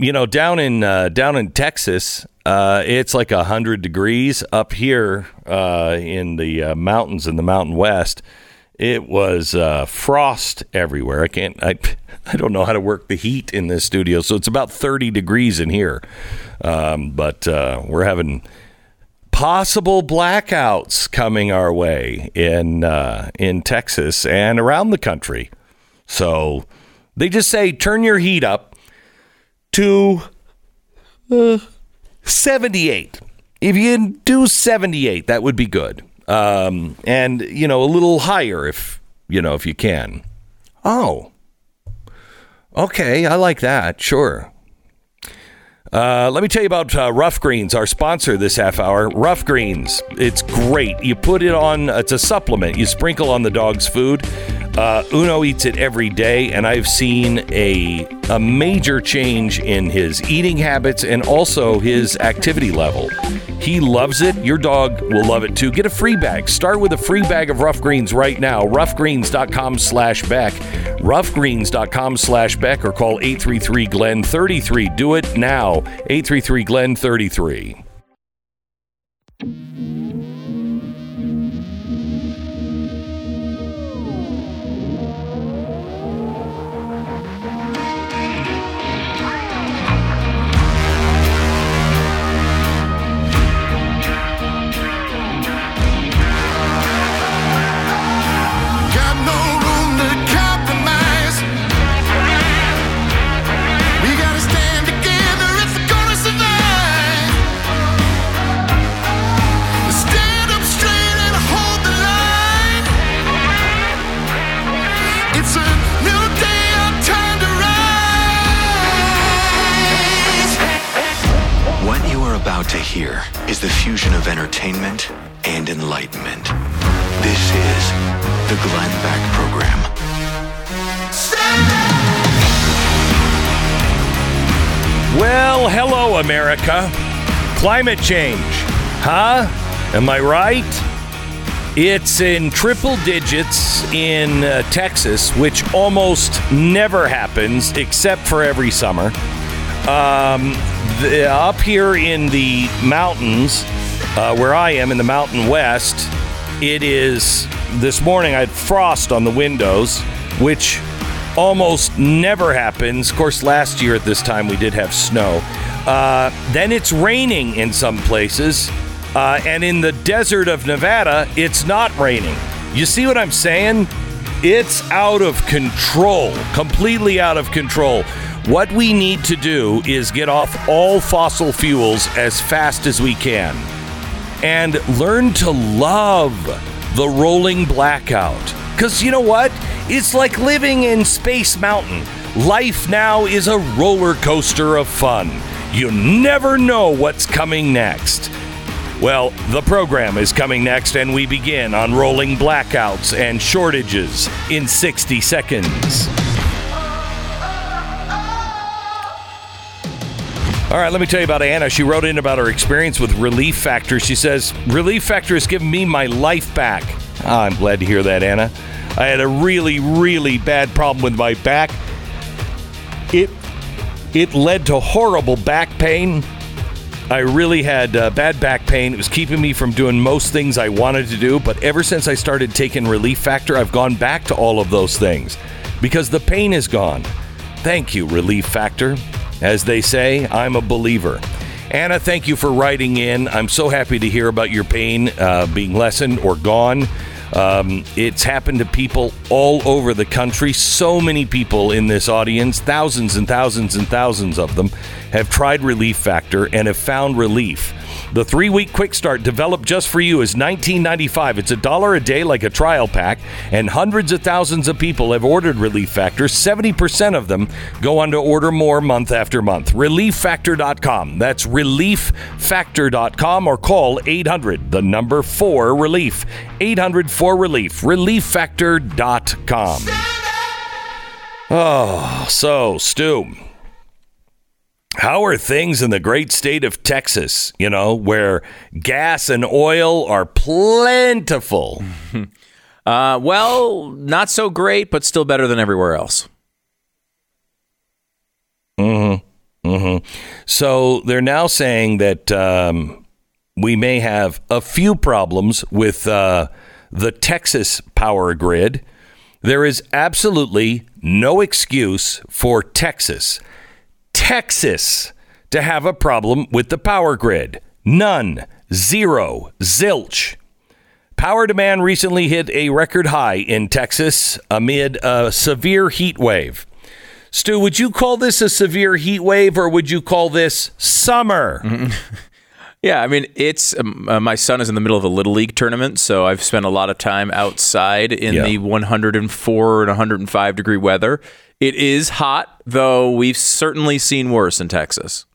You know, down in uh, down in Texas, uh, it's like hundred degrees. Up here uh, in the uh, mountains in the Mountain West, it was uh, frost everywhere. I can't. I I don't know how to work the heat in this studio, so it's about thirty degrees in here. Um, but uh, we're having possible blackouts coming our way in in Texas and around the country. So they just say turn your heat up to uh, 78. If you do 78, that would be good. Um, and you know a little higher if you know if you can. Oh, okay, I like that. Sure. Uh, let me tell you about uh, Rough Greens, our sponsor this half hour. Rough Greens, it's great. You put it on, it's a supplement. You sprinkle on the dog's food. Uh, Uno eats it every day, and I've seen a, a major change in his eating habits and also his activity level. He loves it. Your dog will love it too. Get a free bag. Start with a free bag of Rough Greens right now. Roughgreens.com slash Beck. Roughgreens.com slash Beck or call 833 Glenn 33. Do it now. 833 Glenn 33. The Glenn Beck Program. Well, hello, America. Climate change, huh? Am I right? It's in triple digits in uh, Texas, which almost never happens except for every summer. Um, the, up here in the mountains, uh, where I am in the Mountain West, it is this morning I had frost on the windows, which almost never happens. Of course, last year at this time we did have snow. Uh, then it's raining in some places, uh, and in the desert of Nevada, it's not raining. You see what I'm saying? It's out of control, completely out of control. What we need to do is get off all fossil fuels as fast as we can and learn to love the rolling blackout. Because you know what? It's like living in Space Mountain. Life now is a roller coaster of fun. You never know what's coming next. Well, the program is coming next, and we begin on rolling blackouts and shortages in 60 seconds. All right, let me tell you about Anna. She wrote in about her experience with Relief Factor. She says, Relief Factor has given me my life back. Ah, I'm glad to hear that, Anna. I had a really, really bad problem with my back. It it led to horrible back pain. I really had uh, bad back pain. It was keeping me from doing most things I wanted to do. But ever since I started taking Relief Factor, I've gone back to all of those things because the pain is gone. Thank you, Relief Factor. As they say, I'm a believer. Anna, thank you for writing in. I'm so happy to hear about your pain uh, being lessened or gone. Um, it's happened to people all over the country. So many people in this audience, thousands and thousands and thousands of them, have tried Relief Factor and have found relief. The three week quick start developed just for you is $19.95. It's a dollar a day, like a trial pack, and hundreds of thousands of people have ordered Relief Factor. 70% of them go on to order more month after month. ReliefFactor.com. That's ReliefFactor.com or call 800, the number 4 Relief. 800 4 Relief. ReliefFactor.com. Oh, so, Stu. How are things in the great state of Texas, you know, where gas and oil are plentiful? Uh, well, not so great, but still better than everywhere else. Hmm. Hmm. So they're now saying that um, we may have a few problems with uh, the Texas power grid. There is absolutely no excuse for Texas, Texas, to have a problem with the power grid. None. Zero. Zilch. Power demand recently hit a record high in Texas amid a severe heat wave. Stu, would you call this a severe heat wave or would you call this summer? Yeah, I mean, it's um, uh, my son is in the middle of a little league tournament, so I've spent a lot of time outside in Yeah. the 104 and 105 degree weather. It is hot, though we've certainly seen worse in Texas.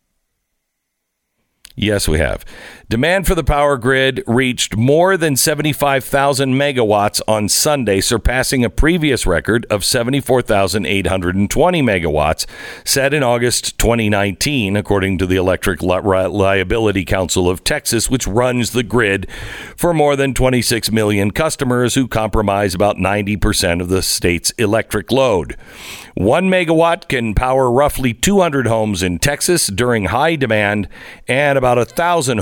Yes, we have. Demand for the power grid reached more than 75,000 megawatts on Sunday, surpassing a previous record of 74,820 megawatts set in August 2019, according to the Electric Reliability Council of Texas, which runs the grid for more than 26 million customers who comprise about 90% of the state's electric load. One megawatt can power roughly 200 homes in Texas during high demand and about a thousand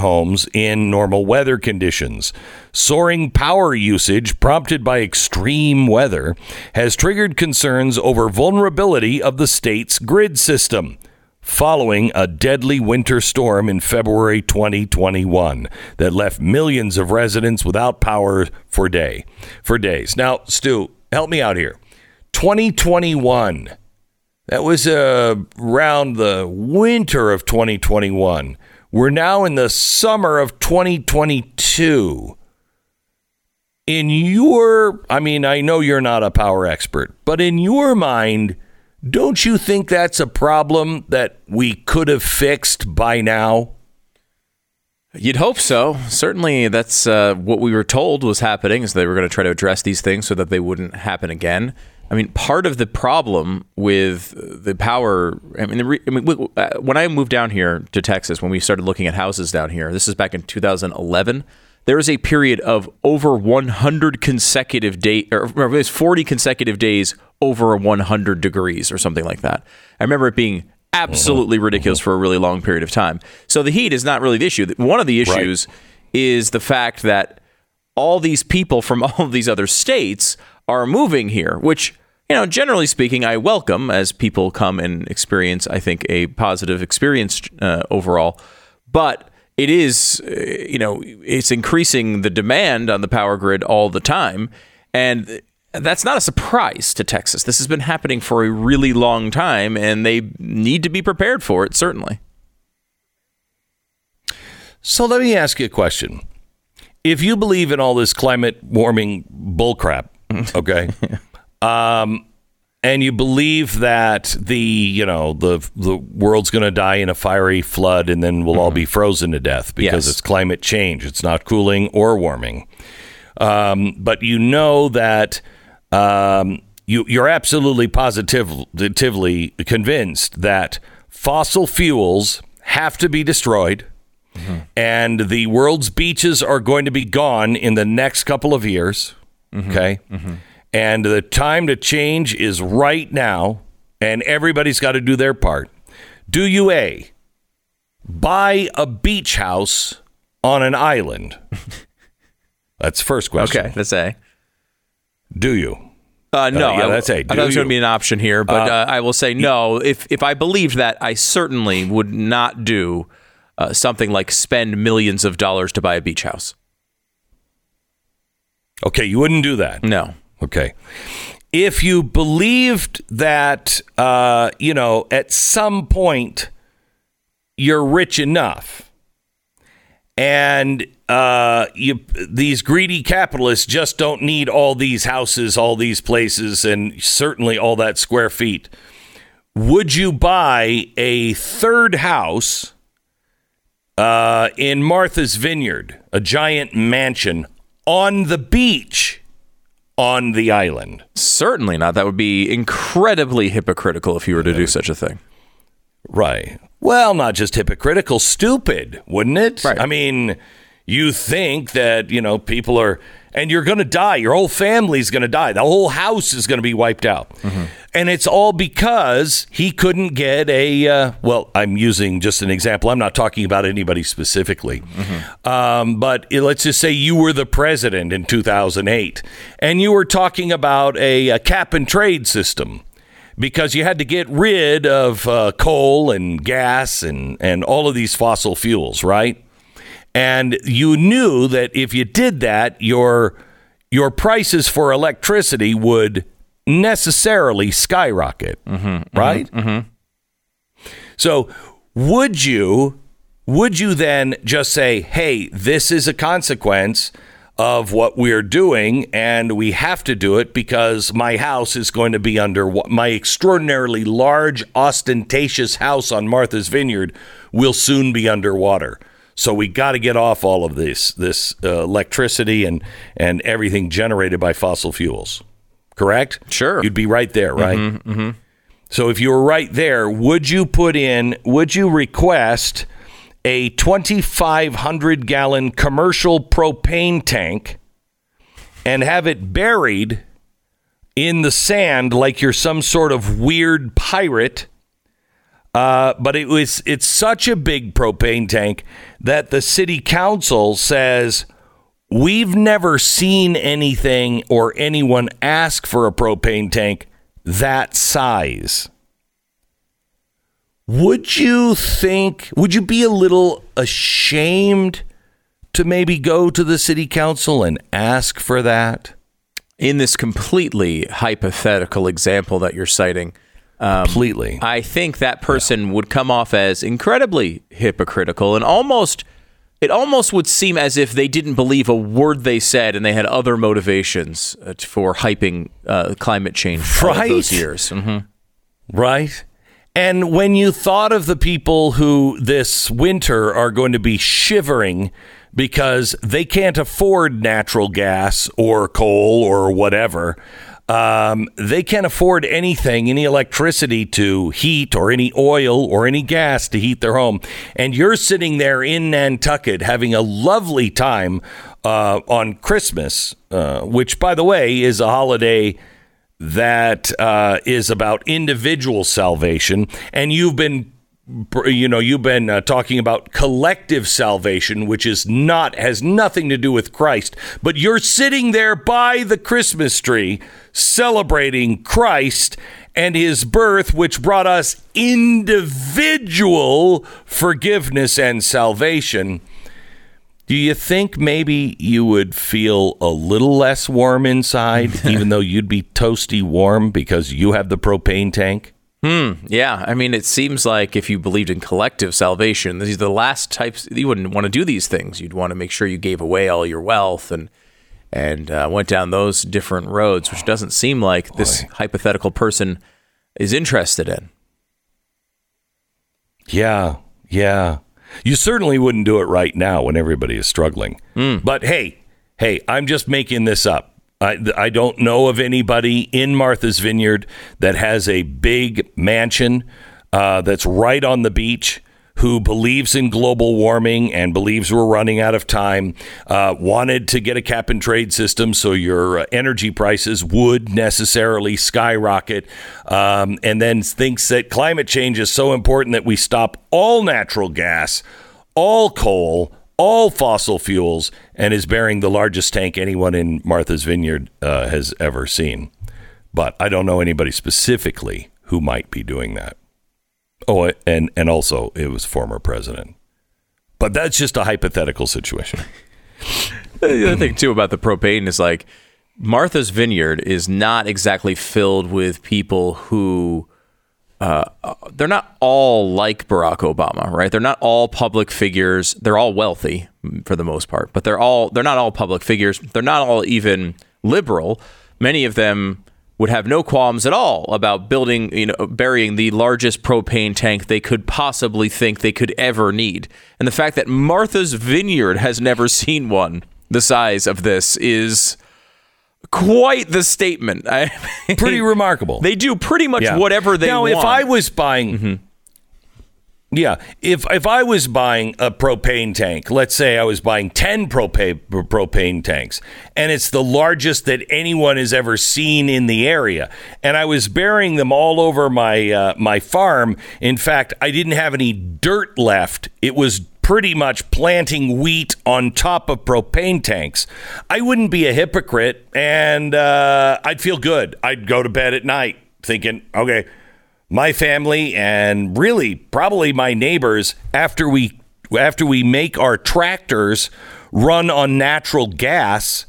in normal weather conditions. Soaring power usage prompted by extreme weather has triggered concerns over vulnerability of the state's grid system. Following a deadly winter storm in February 2021 that left millions of residents without power for day for days. Now, Stu, help me out here. 2021. That was uh, around the winter of 2021. We're now in the summer of 2022. In your, I mean, I know you're not a power expert, but in your mind, don't you think that's a problem that we could have fixed by now? You'd hope so. Certainly, that's uh, what we were told was happening. Is they were going to try to address these things so that they wouldn't happen again. I mean, part of the problem with the power. I mean, the re, I mean, uh, when I moved down here to Texas, when we started looking at houses down here, this is back in 2011. There was a period of over 100 consecutive days, or or it was 40 consecutive days over 100 degrees, or something like that. I remember it being absolutely ridiculous for a really long period of time. So the heat is not really the issue. One of the issues is the fact that all these people from all of these other states are moving here, which, you know, generally speaking, I welcome as people come and experience, I think, a positive experience uh, overall. But it is, uh, you know, it's increasing the demand on the power grid all the time. And that's not a surprise to Texas. This has been happening for a really long time, and they need to be prepared for it, certainly. So let me ask you a question. If you believe in all this climate warming bullcrap, okay, um, and you believe that the you know the the world's going to die in a fiery flood and then we'll all be frozen to death because Yes. it's climate change, it's not cooling or warming. Um, but you know that um, you you're absolutely positively convinced that fossil fuels have to be destroyed and the world's beaches are going to be gone in the next couple of years. Okay. And the time to change is right now, and everybody's got to do their part. Do you A, buy a beach house on an island? That's the first question. Okay, that's A. Do you? Uh, no, yeah, I, that's A. I Do thought it was going to be an option here, but uh, I will say no. If if I believed that, I certainly would not do uh, something like spend millions of dollars to buy a beach house. Okay, you wouldn't do that. No. Okay. If you believed that, uh, you know, at some point you're rich enough and uh, you, these greedy capitalists just don't need all these houses, all these places, and certainly all that square feet. Would you buy a third house uh, in Martha's Vineyard, a giant mansion on the beach on the island? Certainly not. That would be incredibly hypocritical if you were to do such a thing. Right. Well, not just hypocritical, stupid, wouldn't it? Right. I mean, you think that, you know, people are, and you're going to die. Your whole family's going to die. The whole house is going to be wiped out. Mm-hmm. And it's all because he couldn't get a, uh, well, I'm using just an example. I'm not talking about anybody specifically. Um, but let's just say you were the president in 2008 and you were talking about a, a cap and trade system because you had to get rid of uh, coal and gas and, and all of these fossil fuels, right? And you knew that if you did that, your your prices for electricity would necessarily skyrocket, mm-hmm, mm-hmm, mm-hmm, right? So would you would you then just say, "Hey, this is a consequence of what we're doing and we have to do it because my house is going to be under my extraordinarily large ostentatious house on Martha's Vineyard will soon be underwater." So we got to get off all of this this uh, electricity and and everything generated by fossil fuels. Correct? Sure. You'd be right there, right? So if you were right there, would you put in, would you request a 2,500 gallon commercial propane tank and have it buried in the sand like you're some sort of weird pirate? Uh, but it was it's such a big propane tank that the city council says we've never seen anything or anyone ask for a propane tank that size. Would you think, would you be a little ashamed to maybe go to the city council and ask for that? In this completely hypothetical example that you're citing, um, Completely. I think that person would come off as incredibly hypocritical and almost it almost would seem as if they didn't believe a word they said and they had other motivations uh, for hyping uh, climate change of those Right. years. hmm Right. And when you thought of the people who this winter are going to be shivering because they can't afford natural gas or coal or whatever, um, they can't afford anything, any electricity to heat or any oil or any gas to heat their home. And you're sitting there in Nantucket having a lovely time uh, on Christmas, uh, which, by the way, is a holiday that uh, is about individual salvation, and you've been, you know, you've been uh, talking about collective salvation, which is not has nothing to do with Christ. But you're sitting there by the Christmas tree celebrating Christ and His birth, which brought us individual forgiveness and salvation. Do you think maybe you would feel a little less warm inside, even though you'd be toasty warm because you have the propane tank? Yeah, I mean, it seems like if you believed in collective salvation, these are the last types. You wouldn't want to do these things. You'd want to make sure you gave away all your wealth and and uh, went down those different roads, which doesn't seem like this hypothetical person is interested in. Yeah, yeah. You certainly wouldn't do it right now when everybody is struggling. But hey, hey, I'm just making this up. I, I don't know of anybody in Martha's Vineyard that has a big mansion uh, that's right on the beach who believes in global warming and believes we're running out of time, uh, wanted to get a cap and trade system so your uh, energy prices would necessarily skyrocket, um, and then thinks that climate change is so important that we stop all natural gas, all coal, all fossil fuels, and is bearing the largest tank anyone in Martha's Vineyard uh, has ever seen. But I don't know anybody specifically who might be doing that. Oh, and and also it was former president. But that's just a hypothetical situation. The other thing too about the propane is like Martha's Vineyard is not exactly filled with people who uh, they're not all like Barack Obama, right? They're not all public figures. They're all wealthy, for the most part. But they're all they're not all public figures. They're not all even liberal. Many of them would have no qualms at all about building, you know, burying the largest propane tank they could possibly think they could ever need. And the fact that Martha's Vineyard has never seen one the size of this is quite the statement. I mean, Pretty remarkable. They do pretty much Yeah. whatever they now, want. Mm-hmm. if I was buying, yeah, if if I was buying a propane tank, let's say I was buying ten propane propane tanks, and it's the largest that anyone has ever seen in the area, and I was burying them all over my uh, my farm. In fact, I didn't have any dirt left. It was pretty much planting wheat on top of propane tanks. I wouldn't be a hypocrite, and uh, I'd feel good. I'd go to bed at night thinking, okay my family and really probably my neighbors after we after we make our tractors run on natural gas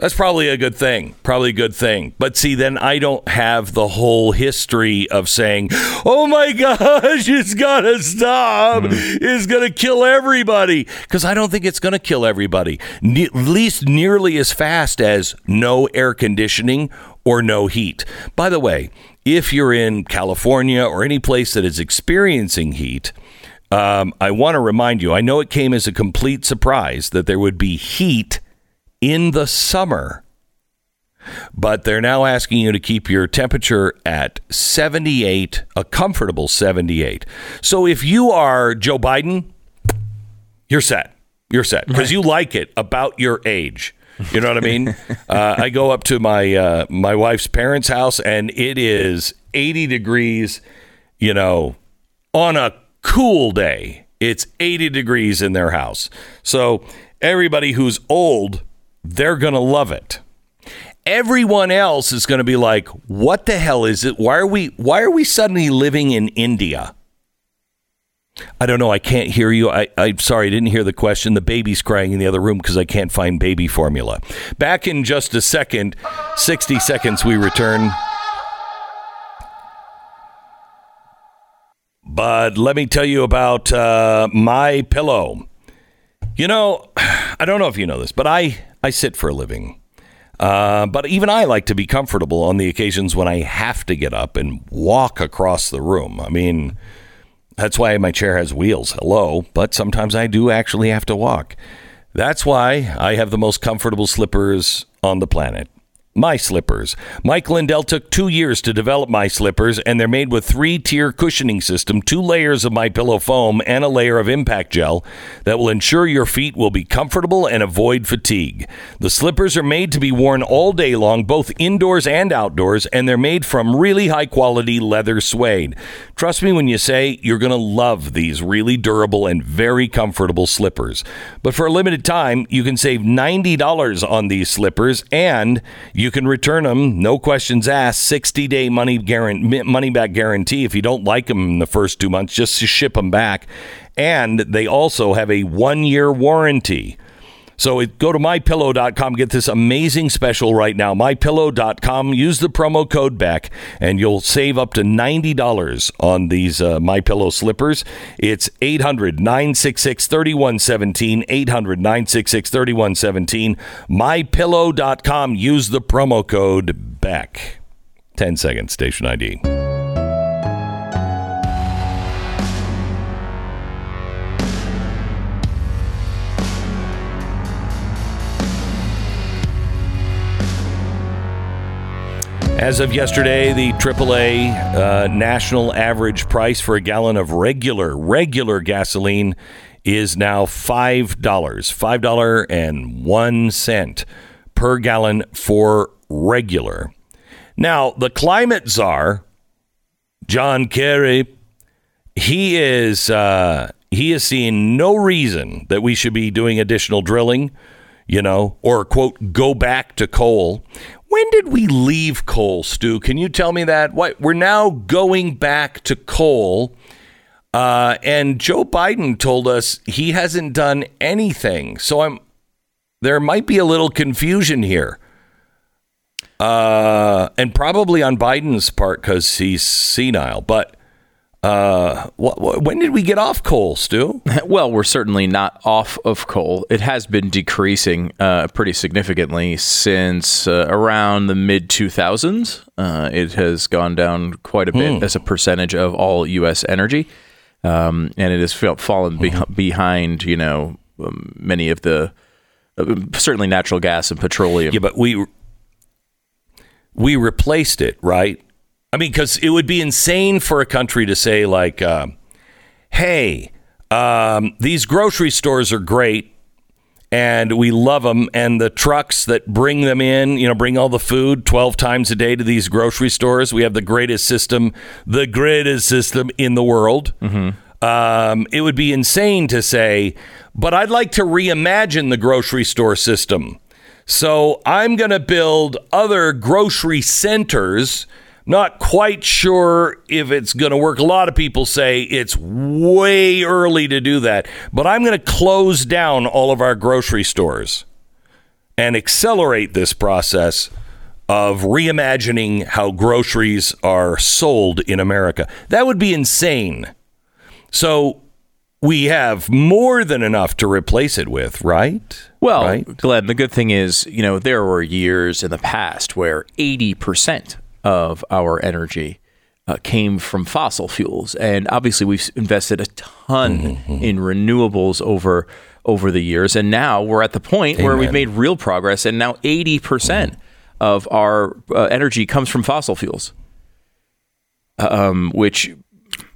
that's probably a good thing probably a good thing. But see then i don't have the whole history of saying oh my gosh it's gotta stop. It's gonna kill everybody. Because i don't think it's gonna kill everybody. Ne- at least nearly as fast as no air conditioning or no heat. By the way if you're in California or any place that is experiencing heat, um, I want to remind you I know it came as a complete surprise that there would be heat in the summer, but they're now asking you to keep your temperature at 78, a comfortable 78. So if you are Joe Biden, you're set. You're set because you like it about your age. You know what I mean? uh, I go up to my uh, my wife's parents' house and it is 80 degrees. You know, on a cool day, it's 80 degrees in their house. So everybody who's old, they're gonna love it. Everyone else is going to be like, "What the hell is it? Why are we? Why are we suddenly living in India?" I don't know. I can't hear you. I, I'm sorry. I didn't hear the question. The baby's crying in the other room because I can't find baby formula. Back in just a second. 60 seconds, we return. But let me tell you about uh, my pillow. You know, I don't know if you know this, but I, I sit for a living. Uh, but even I like to be comfortable on the occasions when I have to get up and walk across the room. I mean, that's why my chair has wheels. Hello. But sometimes I do actually have to walk. That's why I have the most comfortable slippers on the planet. My slippers. Mike Lindell took two years to develop my slippers, and they're made with three-tier cushioning system, two layers of my pillow foam, and a layer of impact gel that will ensure your feet will be comfortable and avoid fatigue. The slippers are made to be worn all day long, both indoors and outdoors, and they're made from really high-quality leather suede. Trust me when you say you're going to love these really durable and very comfortable slippers. But for a limited time, you can save $90 on these slippers and you can return them, no questions asked, 60 day money, guarantee, money back guarantee. If you don't like them in the first two months, just ship them back. And they also have a one year warranty. So go to mypillow.com, get this amazing special right now. Mypillow.com, use the promo code BECK, and you'll save up to $90 on these uh, MyPillow slippers. It's 800 966 3117. 800 966 3117. MyPillow.com, use the promo code BECK. 10 seconds, station ID. As of yesterday, the AAA uh, national average price for a gallon of regular regular gasoline is now five dollars, five dollar and one cent per gallon for regular. Now, the climate czar, John Kerry, he is uh, he is seeing no reason that we should be doing additional drilling, you know, or quote go back to coal. When did we leave coal, Stu? Can you tell me that? What we're now going back to coal. Uh, and Joe Biden told us he hasn't done anything. So I'm there might be a little confusion here. Uh, and probably on Biden's part because he's senile. But Uh, wh- wh- when did we get off coal, Stu? Well, we're certainly not off of coal. It has been decreasing uh, pretty significantly since uh, around the mid 2000s. Uh, it has gone down quite a bit as a percentage of all U.S. energy, um, and it has fa- fallen beh behind, you know, um, many of the uh, certainly natural gas and petroleum. Yeah, but we we replaced it, right? I mean, because it would be insane for a country to say like, uh, "Hey, um, these grocery stores are great." And we love them, and the trucks that bring them in, you know, bring all the food twelve times a day to these grocery stores. We have the greatest system, the greatest system in the world. Um, it would be insane to say, but I'd like to reimagine the grocery store system. So I'm going to build other grocery centers. Not quite sure if it's going to work. A lot of people say it's way early to do that, but I'm going to close down all of our grocery stores and accelerate this process of reimagining how groceries are sold in America. That would be insane. So we have more than enough to replace it with, right? Well, right? Glenn, the good thing is, you know, there were years in the past where 80% of our energy uh, came from fossil fuels. And obviously, we've invested a ton Mm-hmm. in renewables over over the years. And now we're at the point where we've made real progress. And now 80% of our uh, energy comes from fossil fuels, um, which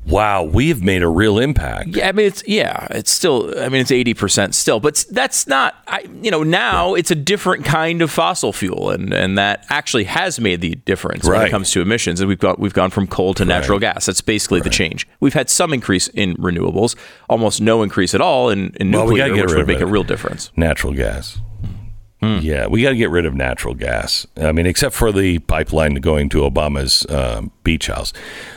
wow, we've made a real impact. yeah, I mean it's yeah, it's still I mean it's eighty percent still, but that's not I you know now it's a different kind of fossil fuel, and and that actually has made the difference when it comes to emissions. And we've got we've gone from coal to natural gas. That's basically the change. We've had some increase in renewables, almost no increase at all in, in Well, nuclear, which would make it. a real difference. Natural gas. Yeah, we got to get rid of natural gas. I mean, except for the pipeline going to Obama's um, beach house.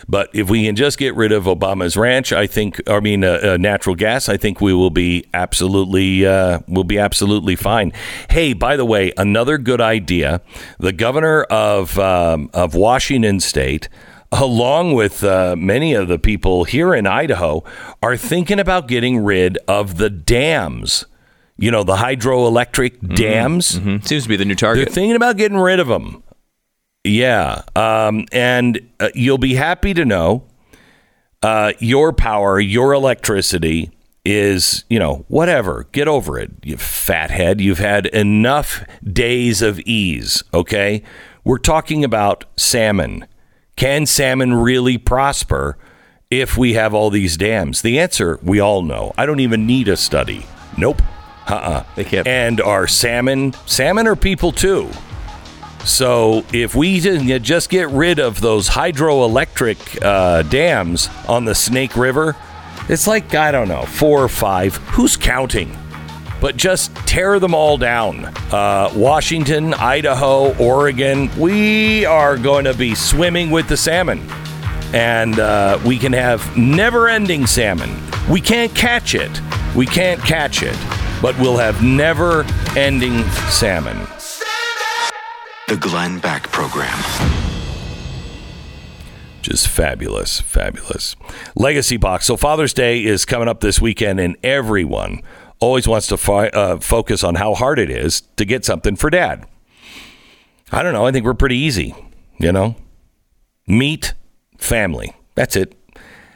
But if we can just get rid of Obama's ranch, I think. I mean, uh, uh, natural gas. I think we will be absolutely uh, will be absolutely fine. Hey, by the way, another good idea. The governor of um, of Washington State. Along with uh, many of the people here in Idaho, are thinking about getting rid of the dams you know, the hydroelectric dams. Hmm, Seems to be the new target. They're thinking about getting rid of them. Yeah. Um, and uh, you'll be happy to know uh, your power, your electricity is, you know, whatever. Get over it, you fathead. You've had enough days of ease, okay? We're talking about salmon. Can salmon really prosper if we have all these dams? The answer we all know. I don't even need a study. Nope. Uh-uh. They can't. And our salmon salmon are people too. So if we didn't just get rid of those hydroelectric uh, dams on the Snake River, it's like I don't know four or five. Who's counting? But just tear them all down. Uh, Washington, Idaho, Oregon. We are going to be swimming with the salmon, and uh, we can have never-ending salmon. We can't catch it. We can't catch it, but we'll have never-ending salmon. The Glenn Beck Program. Just fabulous, fabulous. Legacy Box. So Father's Day is coming up this weekend, and everyone always wants to fi- uh, focus on how hard it is to get something for dad. I don't know. I think we're pretty easy, you know? Meat, family. That's it.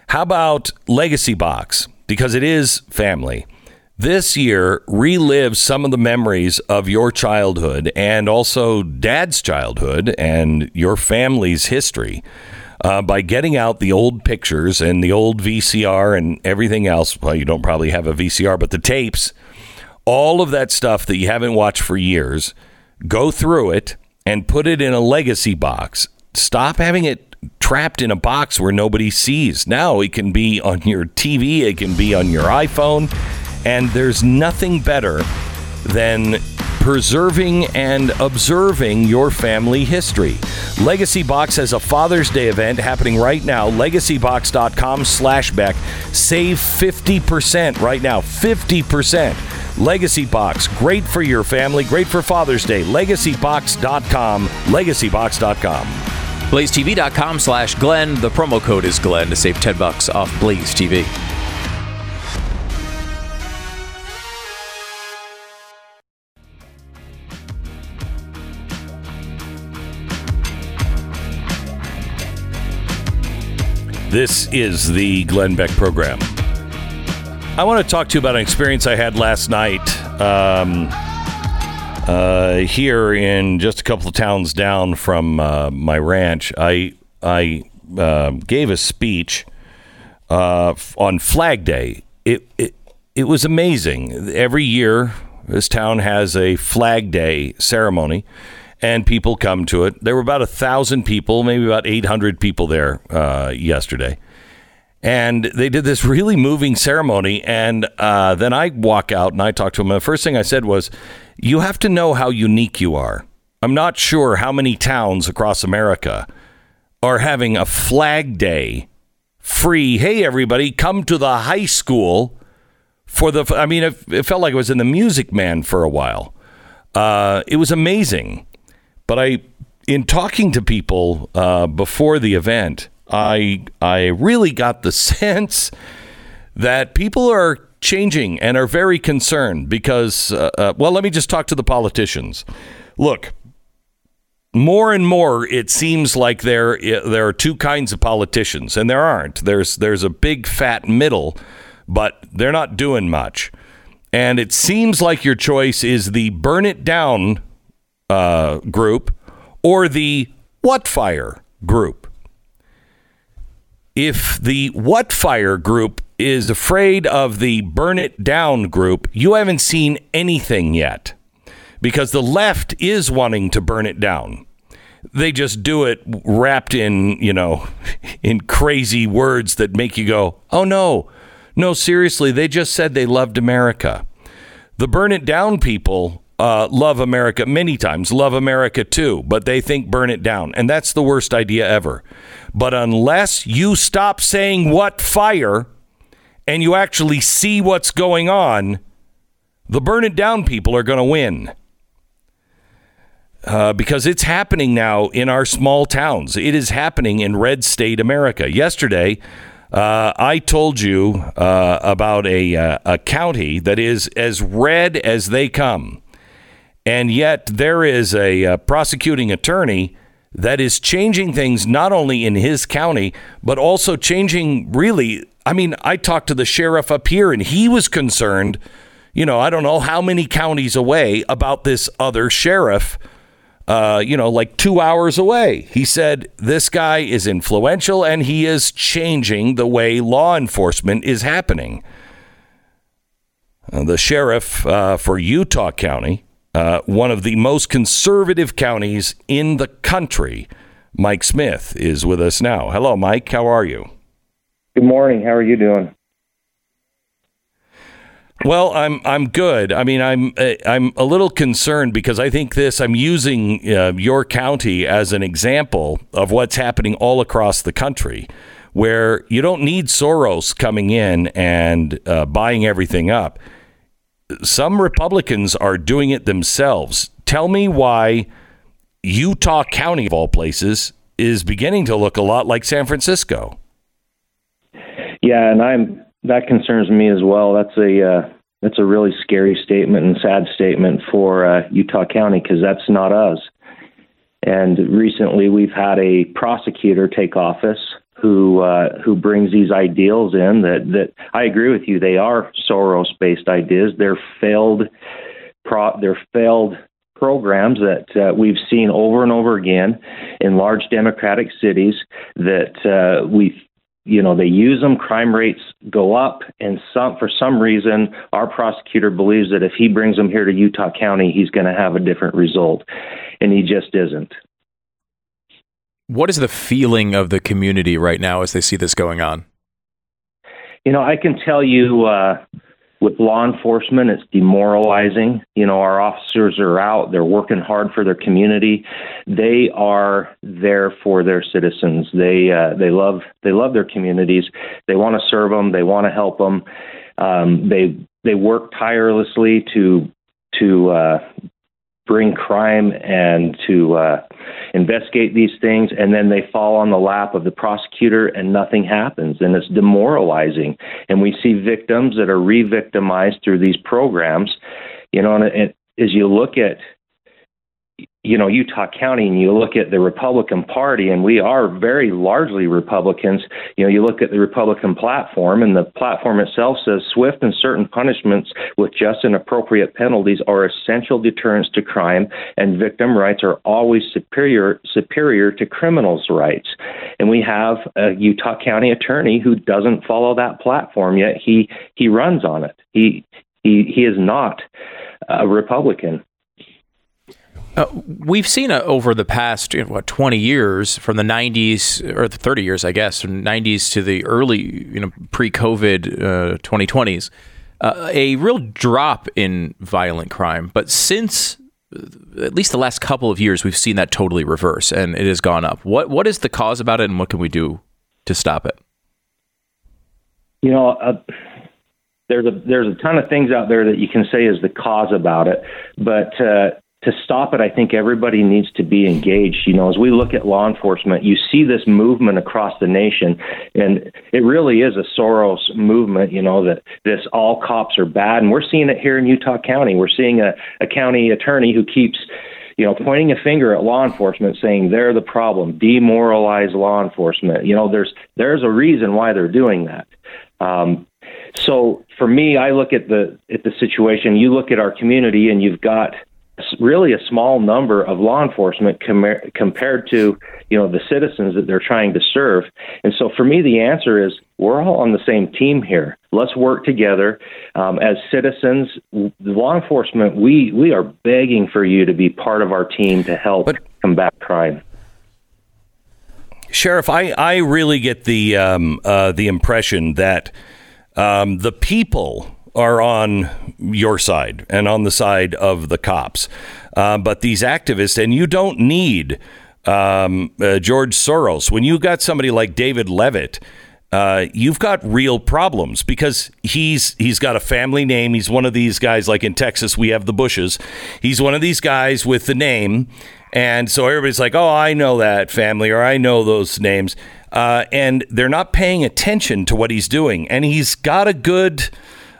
How about Legacy Box? Because it is family. This year, relive some of the memories of your childhood and also dad's childhood and your family's history uh, by getting out the old pictures and the old VCR and everything else. Well, you don't probably have a VCR, but the tapes, all of that stuff that you haven't watched for years, go through it and put it in a legacy box. Stop having it trapped in a box where nobody sees. Now it can be on your TV, it can be on your iPhone, and there's nothing better than preserving and observing your family history. Legacy Box has a Father's Day event happening right now. LegacyBox.com slash Beck. Save 50% right now. 50%. Legacy Box. Great for your family. Great for Father's Day. LegacyBox.com. LegacyBox.com. BlazeTV.com slash Glenn. The promo code is Glenn to save 10 bucks off Blaze TV. This is the Glenn Beck program. I want to talk to you about an experience I had last night um, uh, here in just a couple of towns down from uh, my ranch. I I uh, gave a speech uh, on Flag Day. It, it it was amazing. Every year, this town has a Flag Day ceremony, and people come to it. There were about a thousand people, maybe about eight hundred people there uh, yesterday and they did this really moving ceremony. And uh, then I walk out and I talk to him. And the first thing I said was, "You have to know how unique you are. I'm not sure how many towns across America are having a Flag Day free. Hey, everybody, come to the high school for the. I mean, it, it felt like it was in the Music Man for a while. Uh, it was amazing, but I, in talking to people uh, before the event, I I really got the sense that people are changing and are very concerned because. Uh, uh, well, let me just talk to the politicians. Look, more and more it seems like there there are two kinds of politicians and there aren't there's there's a big fat middle but they're not doing much and it seems like your choice is the burn it down uh, group or the what fire group if the what fire group is afraid of the burn it down group you haven't seen anything yet because the left is wanting to burn it down. They just do it wrapped in, you know, in crazy words that make you go, oh no, no, seriously, they just said they loved America. The burn it down people uh, love America many times, love America too, but they think burn it down. And that's the worst idea ever. But unless you stop saying what fire and you actually see what's going on, the burn it down people are going to win uh, because it's happening now in our small towns. It is happening in red state America. Yesterday, uh, I told you uh, about a, uh, a county that is as red as they come. And yet, there is a, uh prosecuting attorney that is changing things not only in his county, but also changing really. I mean, I talked to the sheriff up here, and he was concerned, you know, I don't know how many counties away about this other sheriff uh, you know, like two hours away. He said this guy is influential and he is changing the way law enforcement is happening. Uh, the sheriff uh, for Utah County, uh, one of the most conservative counties in the country, Mike Smith, is with us now. Hello, Mike. How are you? Good morning. How are you doing? Well, I'm I'm good. I mean, I'm uh, I'm a little concerned because I think this. I'm using uh, your county as an example of what's happening all across the country, where you don't need Soros coming in and uh, buying everything up. Some Republicans are doing it themselves. Tell me why Utah County, of all places, is beginning to look a lot like San Francisco. Yeah, and I'm that concerns me as well. That's a uh, that's a really scary statement and sad statement for uh, Utah County because that's not us. And recently, we've had a prosecutor take office who uh, who brings these ideals in that that I agree with you. They are Soros-based ideas. They're failed. Pro, they're failed programs that uh, we've seen over and over again in large democratic cities that uh, we you know they use them crime rates go up and some for some reason our prosecutor believes that if he brings them here to Utah County he's going to have a different result and he just isn't What is the feeling of the community right now as they see this going on? you know I can tell you uh with law enforcement it's demoralizing. You know our officers are out. They're working hard for their community. They are there for their citizens. They uh, they love they love their communities. They want to serve them they want to help them um, they they work tirelessly to to uh, bring crime and to uh, investigate these things, and then they fall on the lap of the prosecutor and nothing happens, and it's demoralizing. And we see victims that are re-victimized through these programs. You know, and, and as you look at you know Utah County and you look at the Republican Party and we are very largely Republicans. You know you look at the Republican platform and the platform itself says swift and certain punishments with just and appropriate penalties are essential deterrents to crime and victim rights are always superior superior to criminals rights. And we have a Utah County attorney who doesn't follow that platform yet he he runs on it. He he he is not a Republican uh, we've seen over the past you know, what 20 years from the 90s or the 30 years I guess from 90s to the early you know pre-COVID uh, 2020s uh, a real drop in violent crime. But since uh, at least the last couple of years we've seen that totally reverse and it has gone up. What what is the cause about it and what can we do to stop it? You know there's a there's a ton of things out there that you can say is the cause about it but to stop it, I think everybody needs to be engaged. You know, as we look at law enforcement, you see this movement across the nation, and it really is a Soros movement. You know that this all cops are bad, and we're seeing it here in Utah County. We're seeing a, a county attorney who keeps you know, pointing a finger at law enforcement, saying they're the problem, demoralize law enforcement. You know, there's there's a reason why they're doing that. Um, so for me, I look at the at the situation. You look at our community, and you've got really a small number of law enforcement com- compared to you know the citizens that they're trying to serve. And so for me, the answer is we're all on the same team here. Let's work together um, as citizens. Law enforcement, we we are begging for you to be part of our team to help but, combat crime. Sheriff, I, I really get the um, uh, the impression that um, the people are on your side and on the side of the cops. Uh, but these activists, and you don't need um, uh, George Soros. When you got somebody like David Leavitt, uh, you've got real problems because he's he's got a family name. He's one of these guys like in Texas we have the Bushes. He's one of these guys with the name, and so everybody's like, "Oh, I know that family," or "I know those names," uh, and they're not paying attention to what he's doing. And he's got a good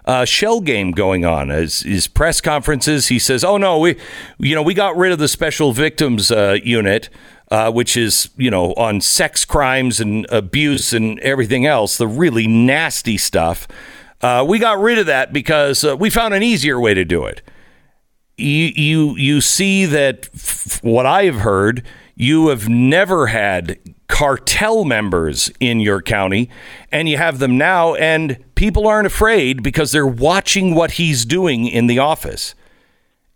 uh, shell game going on. His, his, press conferences, he says, "Oh no, we, you know, we got rid of the special victims uh, unit." Uh, which is, you know, on sex crimes and abuse and everything else, the really nasty stuff. Uh, we got rid of that because uh, we found an easier way to do it. You, you, you see that f- what I've heard, you have never had cartel members in your county, and you have them now, and people aren't afraid because they're watching what he's doing in the office.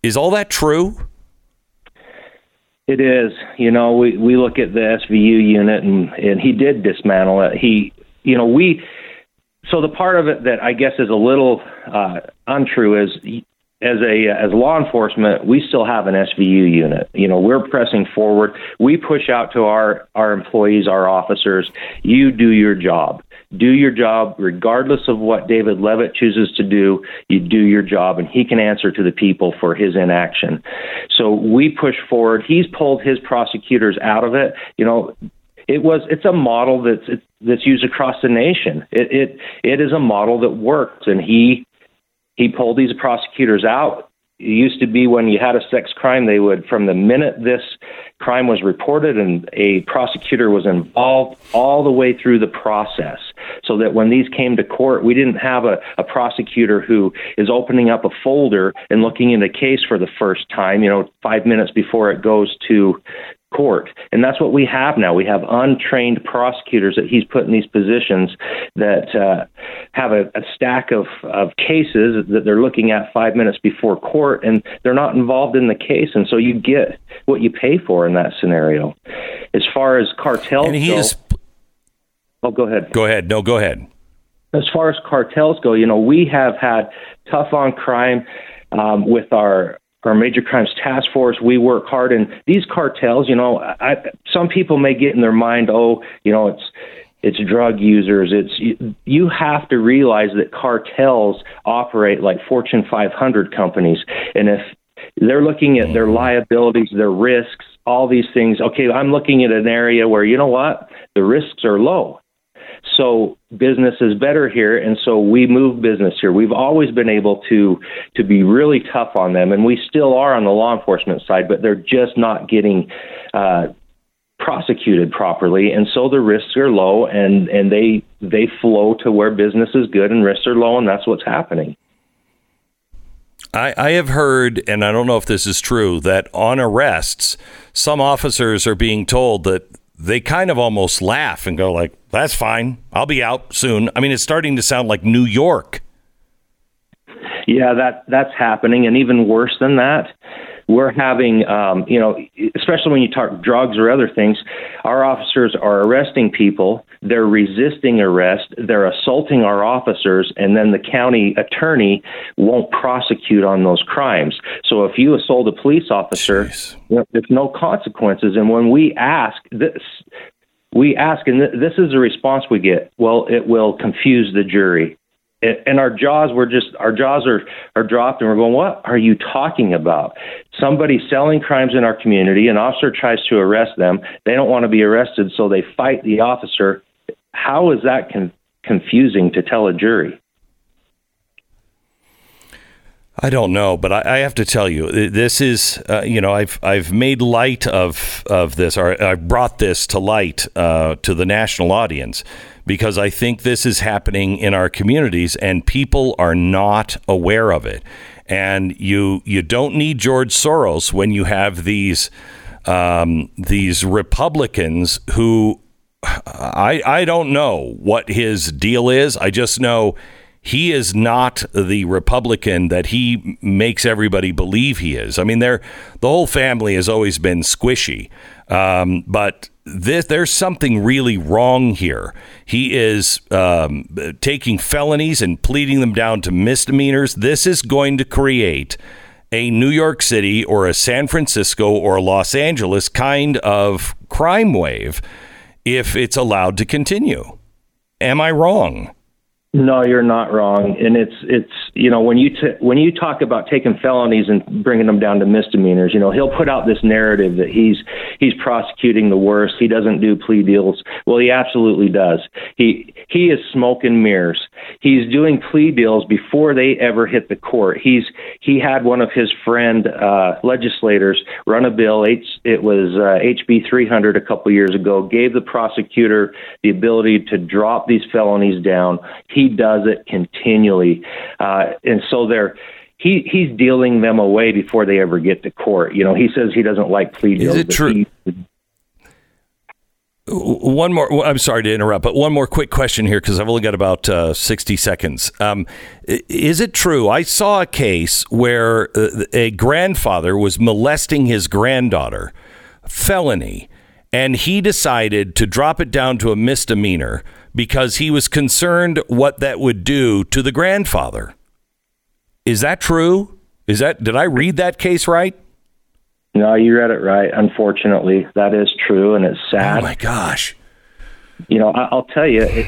Is all that true? It is. You know, we, we look at the SVU unit, and, and he did dismantle it. He, you know, we. So the part of it that I guess is a little uh, untrue is as a as law enforcement, we still have an SVU unit. You know, we're pressing forward. We push out to our our employees, our officers. You do your job. Do your job regardless of what David Leavitt chooses to do. You do your job, and he can answer to the people for his inaction. So we push forward. He's pulled his prosecutors out of it. You know, it was it's a model that's that's used across the nation. It it it is a model that works, and he he pulled these prosecutors out. It used to be when you had a sex crime, they would, from the minute this crime was reported and a prosecutor was involved, all the way through the process. So that when these came to court, we didn't have a, a prosecutor who is opening up a folder and looking in the case for the first time, you know, five minutes before it goes to court. And that's what we have now. We have untrained prosecutors that he's put in these positions that uh, have a, a stack of, of cases that they're looking at five minutes before court, and they're not involved in the case. And so you get what you pay for in that scenario. As far as cartels and he go, is, oh, go ahead. Go ahead. No, go ahead. As far as cartels go, you know, we have had tough on crime um, with our our major crimes task force, we work hard. And these cartels, you know, I, some people may get in their mind, oh, you know, it's it's drug users. It's you, you have to realize that cartels operate like Fortune 500 companies, and if They're looking at their liabilities, their risks, all these things. Okay, I'm looking at an area where you know what the risks are low. So business is better here, and so we move business here. We've always been able to to be really tough on them, and we still are on the law enforcement side, but they're just not getting uh, prosecuted properly, and so the risks are low, and and they they flow to where business is good and risks are low, and that's what's happening. I, I have heard, and I don't know if this is true, that on arrests, some officers are being told that they kind of almost laugh and go like, "That's fine, I'll be out soon." I mean, it's starting to sound like New York. Yeah, that that's happening, and even worse than that, we're having, um, you know, especially when you talk drugs or other things, our officers are arresting people. They're resisting arrest. They're assaulting our officers, and then the county attorney won't prosecute on those crimes. So if you assault a police officer, you know, there's no consequences. And when we ask this, we ask, and th- this is the response we get. Well, it will confuse the jury and our jaws were just our jaws are are dropped and we're going what are you talking about? Somebody selling crimes in our community an officer tries to arrest them. They don't want to be arrested so they fight the officer. How is that con- confusing to tell a jury? I don't know, but I, I have to tell you, this is uh, you know I've I've made light of of this, or I brought this to light uh, to the national audience because I think this is happening in our communities, and people are not aware of it. And you you don't need George Soros when you have these um, these Republicans who I I don't know what his deal is. I just know he is not the Republican that he makes everybody believe he is. I mean, they're, the whole family has always been squishy, um, but this, there's something really wrong here. He is um, taking felonies and pleading them down to misdemeanors. This is going to create a New York City or a San Francisco or Los Angeles kind of crime wave if it's allowed to continue. Am I wrong? No, you're not wrong, and it's it's you know when you t- when you talk about taking felonies and bringing them down to misdemeanors, you know he'll put out this narrative that he's he's prosecuting the worst. He doesn't do plea deals. Well, he absolutely does. He he is smoke and mirrors. He's doing plea deals before they ever hit the court. He's he had one of his friend uh, legislators run a bill. H, it was uh, HB 300 a couple years ago. Gave the prosecutor the ability to drop these felonies down. He does it continually, uh, and so they're. He he's dealing them away before they ever get to court. You know, he says he doesn't like plea deals. Is it true- he- One more. I'm sorry to interrupt, but one more quick question here because I've only got about uh, 60 seconds. Um, is it true? I saw a case where uh, a grandfather was molesting his granddaughter, felony, and he decided to drop it down to a misdemeanor because he was concerned what that would do to the grandfather. Is that true? Is that did I read that case right? no, you read it right. Unfortunately, that is true, and it's sad. Oh my gosh. you know, I- I'll tell you, it,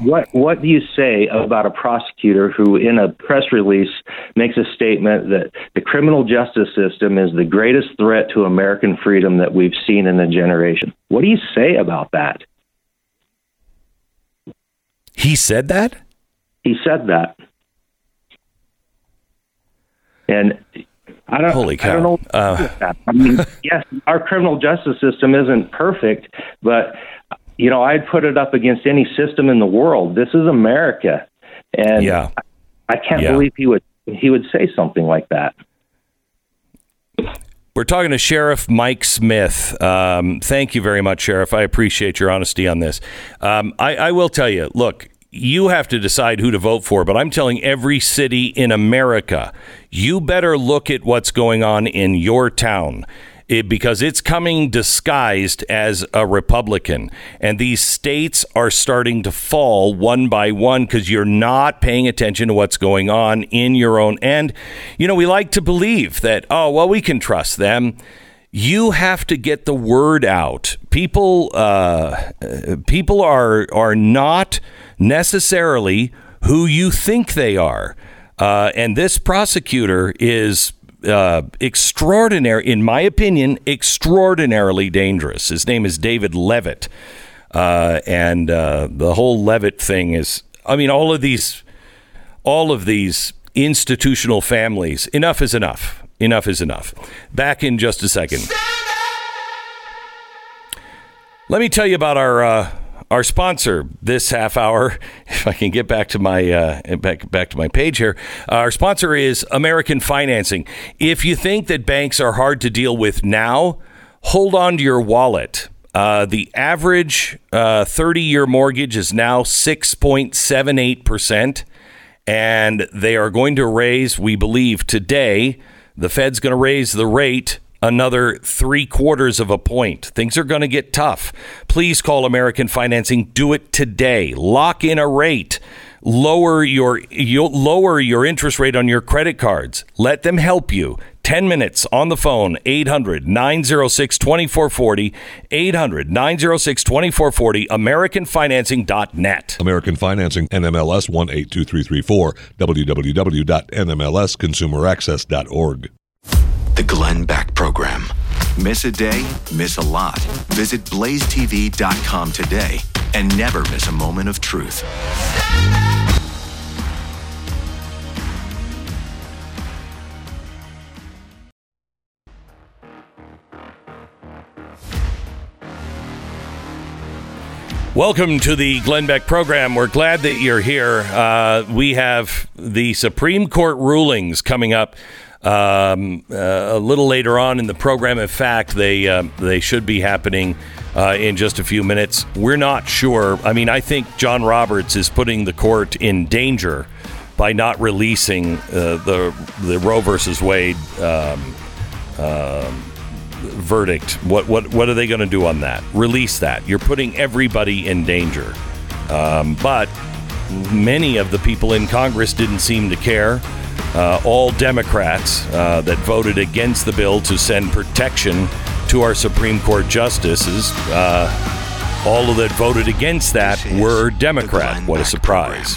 what what do you say about a prosecutor who, in a press release, makes a statement that the criminal justice system is the greatest threat to American freedom that we've seen in a generation? What do you say about that? He said that? He said that, and I don't. Holy I cow. don't know. Uh, do with that. I mean, yes, our criminal justice system isn't perfect, but you know, I'd put it up against any system in the world. This is America, and Yeah. I can't Yeah. believe he would he would say something like that. We're talking to Sheriff Mike Smith. Um, thank you very much, Sheriff. I appreciate your honesty on this. Um, I, I will tell you look, you have to decide who to vote for, but I'm telling every city in America, you better look at what's going on in your town. It, because it's coming disguised as a Republican. And these states are starting to fall one by one because you're not paying attention to what's going on in your own. And, you know, we like to believe that, oh, well, we can trust them. You have to get the word out. People, uh, people are are not necessarily who you think they are. Uh, and this prosecutor is uh, extraordinary, in my opinion, extraordinarily dangerous. His name is David Leavitt. Uh, and uh, the whole Leavitt thing is, I mean, all of these, all of these institutional families, enough is enough. Enough is enough. Back in just a second. Let me tell you about our uh, our sponsor this half hour. If I can get back to my uh, back back to my page here, our sponsor is American Financing. If you think that banks are hard to deal with now, hold on to your wallet. Uh, the average uh, 30 year mortgage is now 6.78%, and they are going to raise, we believe today, the Fed's going to raise the rate another three quarters of a point. Things are going to get tough. Please call American Financing. Do it today. Lock in a rate. Lower your you lower your interest rate on your credit cards. Let them help you. 10 minutes on the phone 800 906 2440 800 906 2440 americanfinancing.net American Financing, NMLS 182334, www.nmlsconsumeraccess.org. The Glenn Beck Program. Miss a day, miss a lot. Visit blazetv.com today and never miss a moment of truth. Welcome to the Glenn Beck program. We're glad that you're here. Uh, we have the Supreme Court rulings coming up um, uh, a little later on in the program. In fact, they uh, they should be happening uh, in just a few minutes. We're not sure. I mean, I think John Roberts is putting the court in danger by not releasing uh, the the Roe versus Wade. Um, um, verdict. What what what are they going to do on that? Release that. You're putting everybody in danger. Um, but many of the people in Congress didn't seem to care. Uh, all Democrats uh, that voted against the bill to send protection to our Supreme Court justices, uh, all of that voted against that were the Democrat. What a surprise!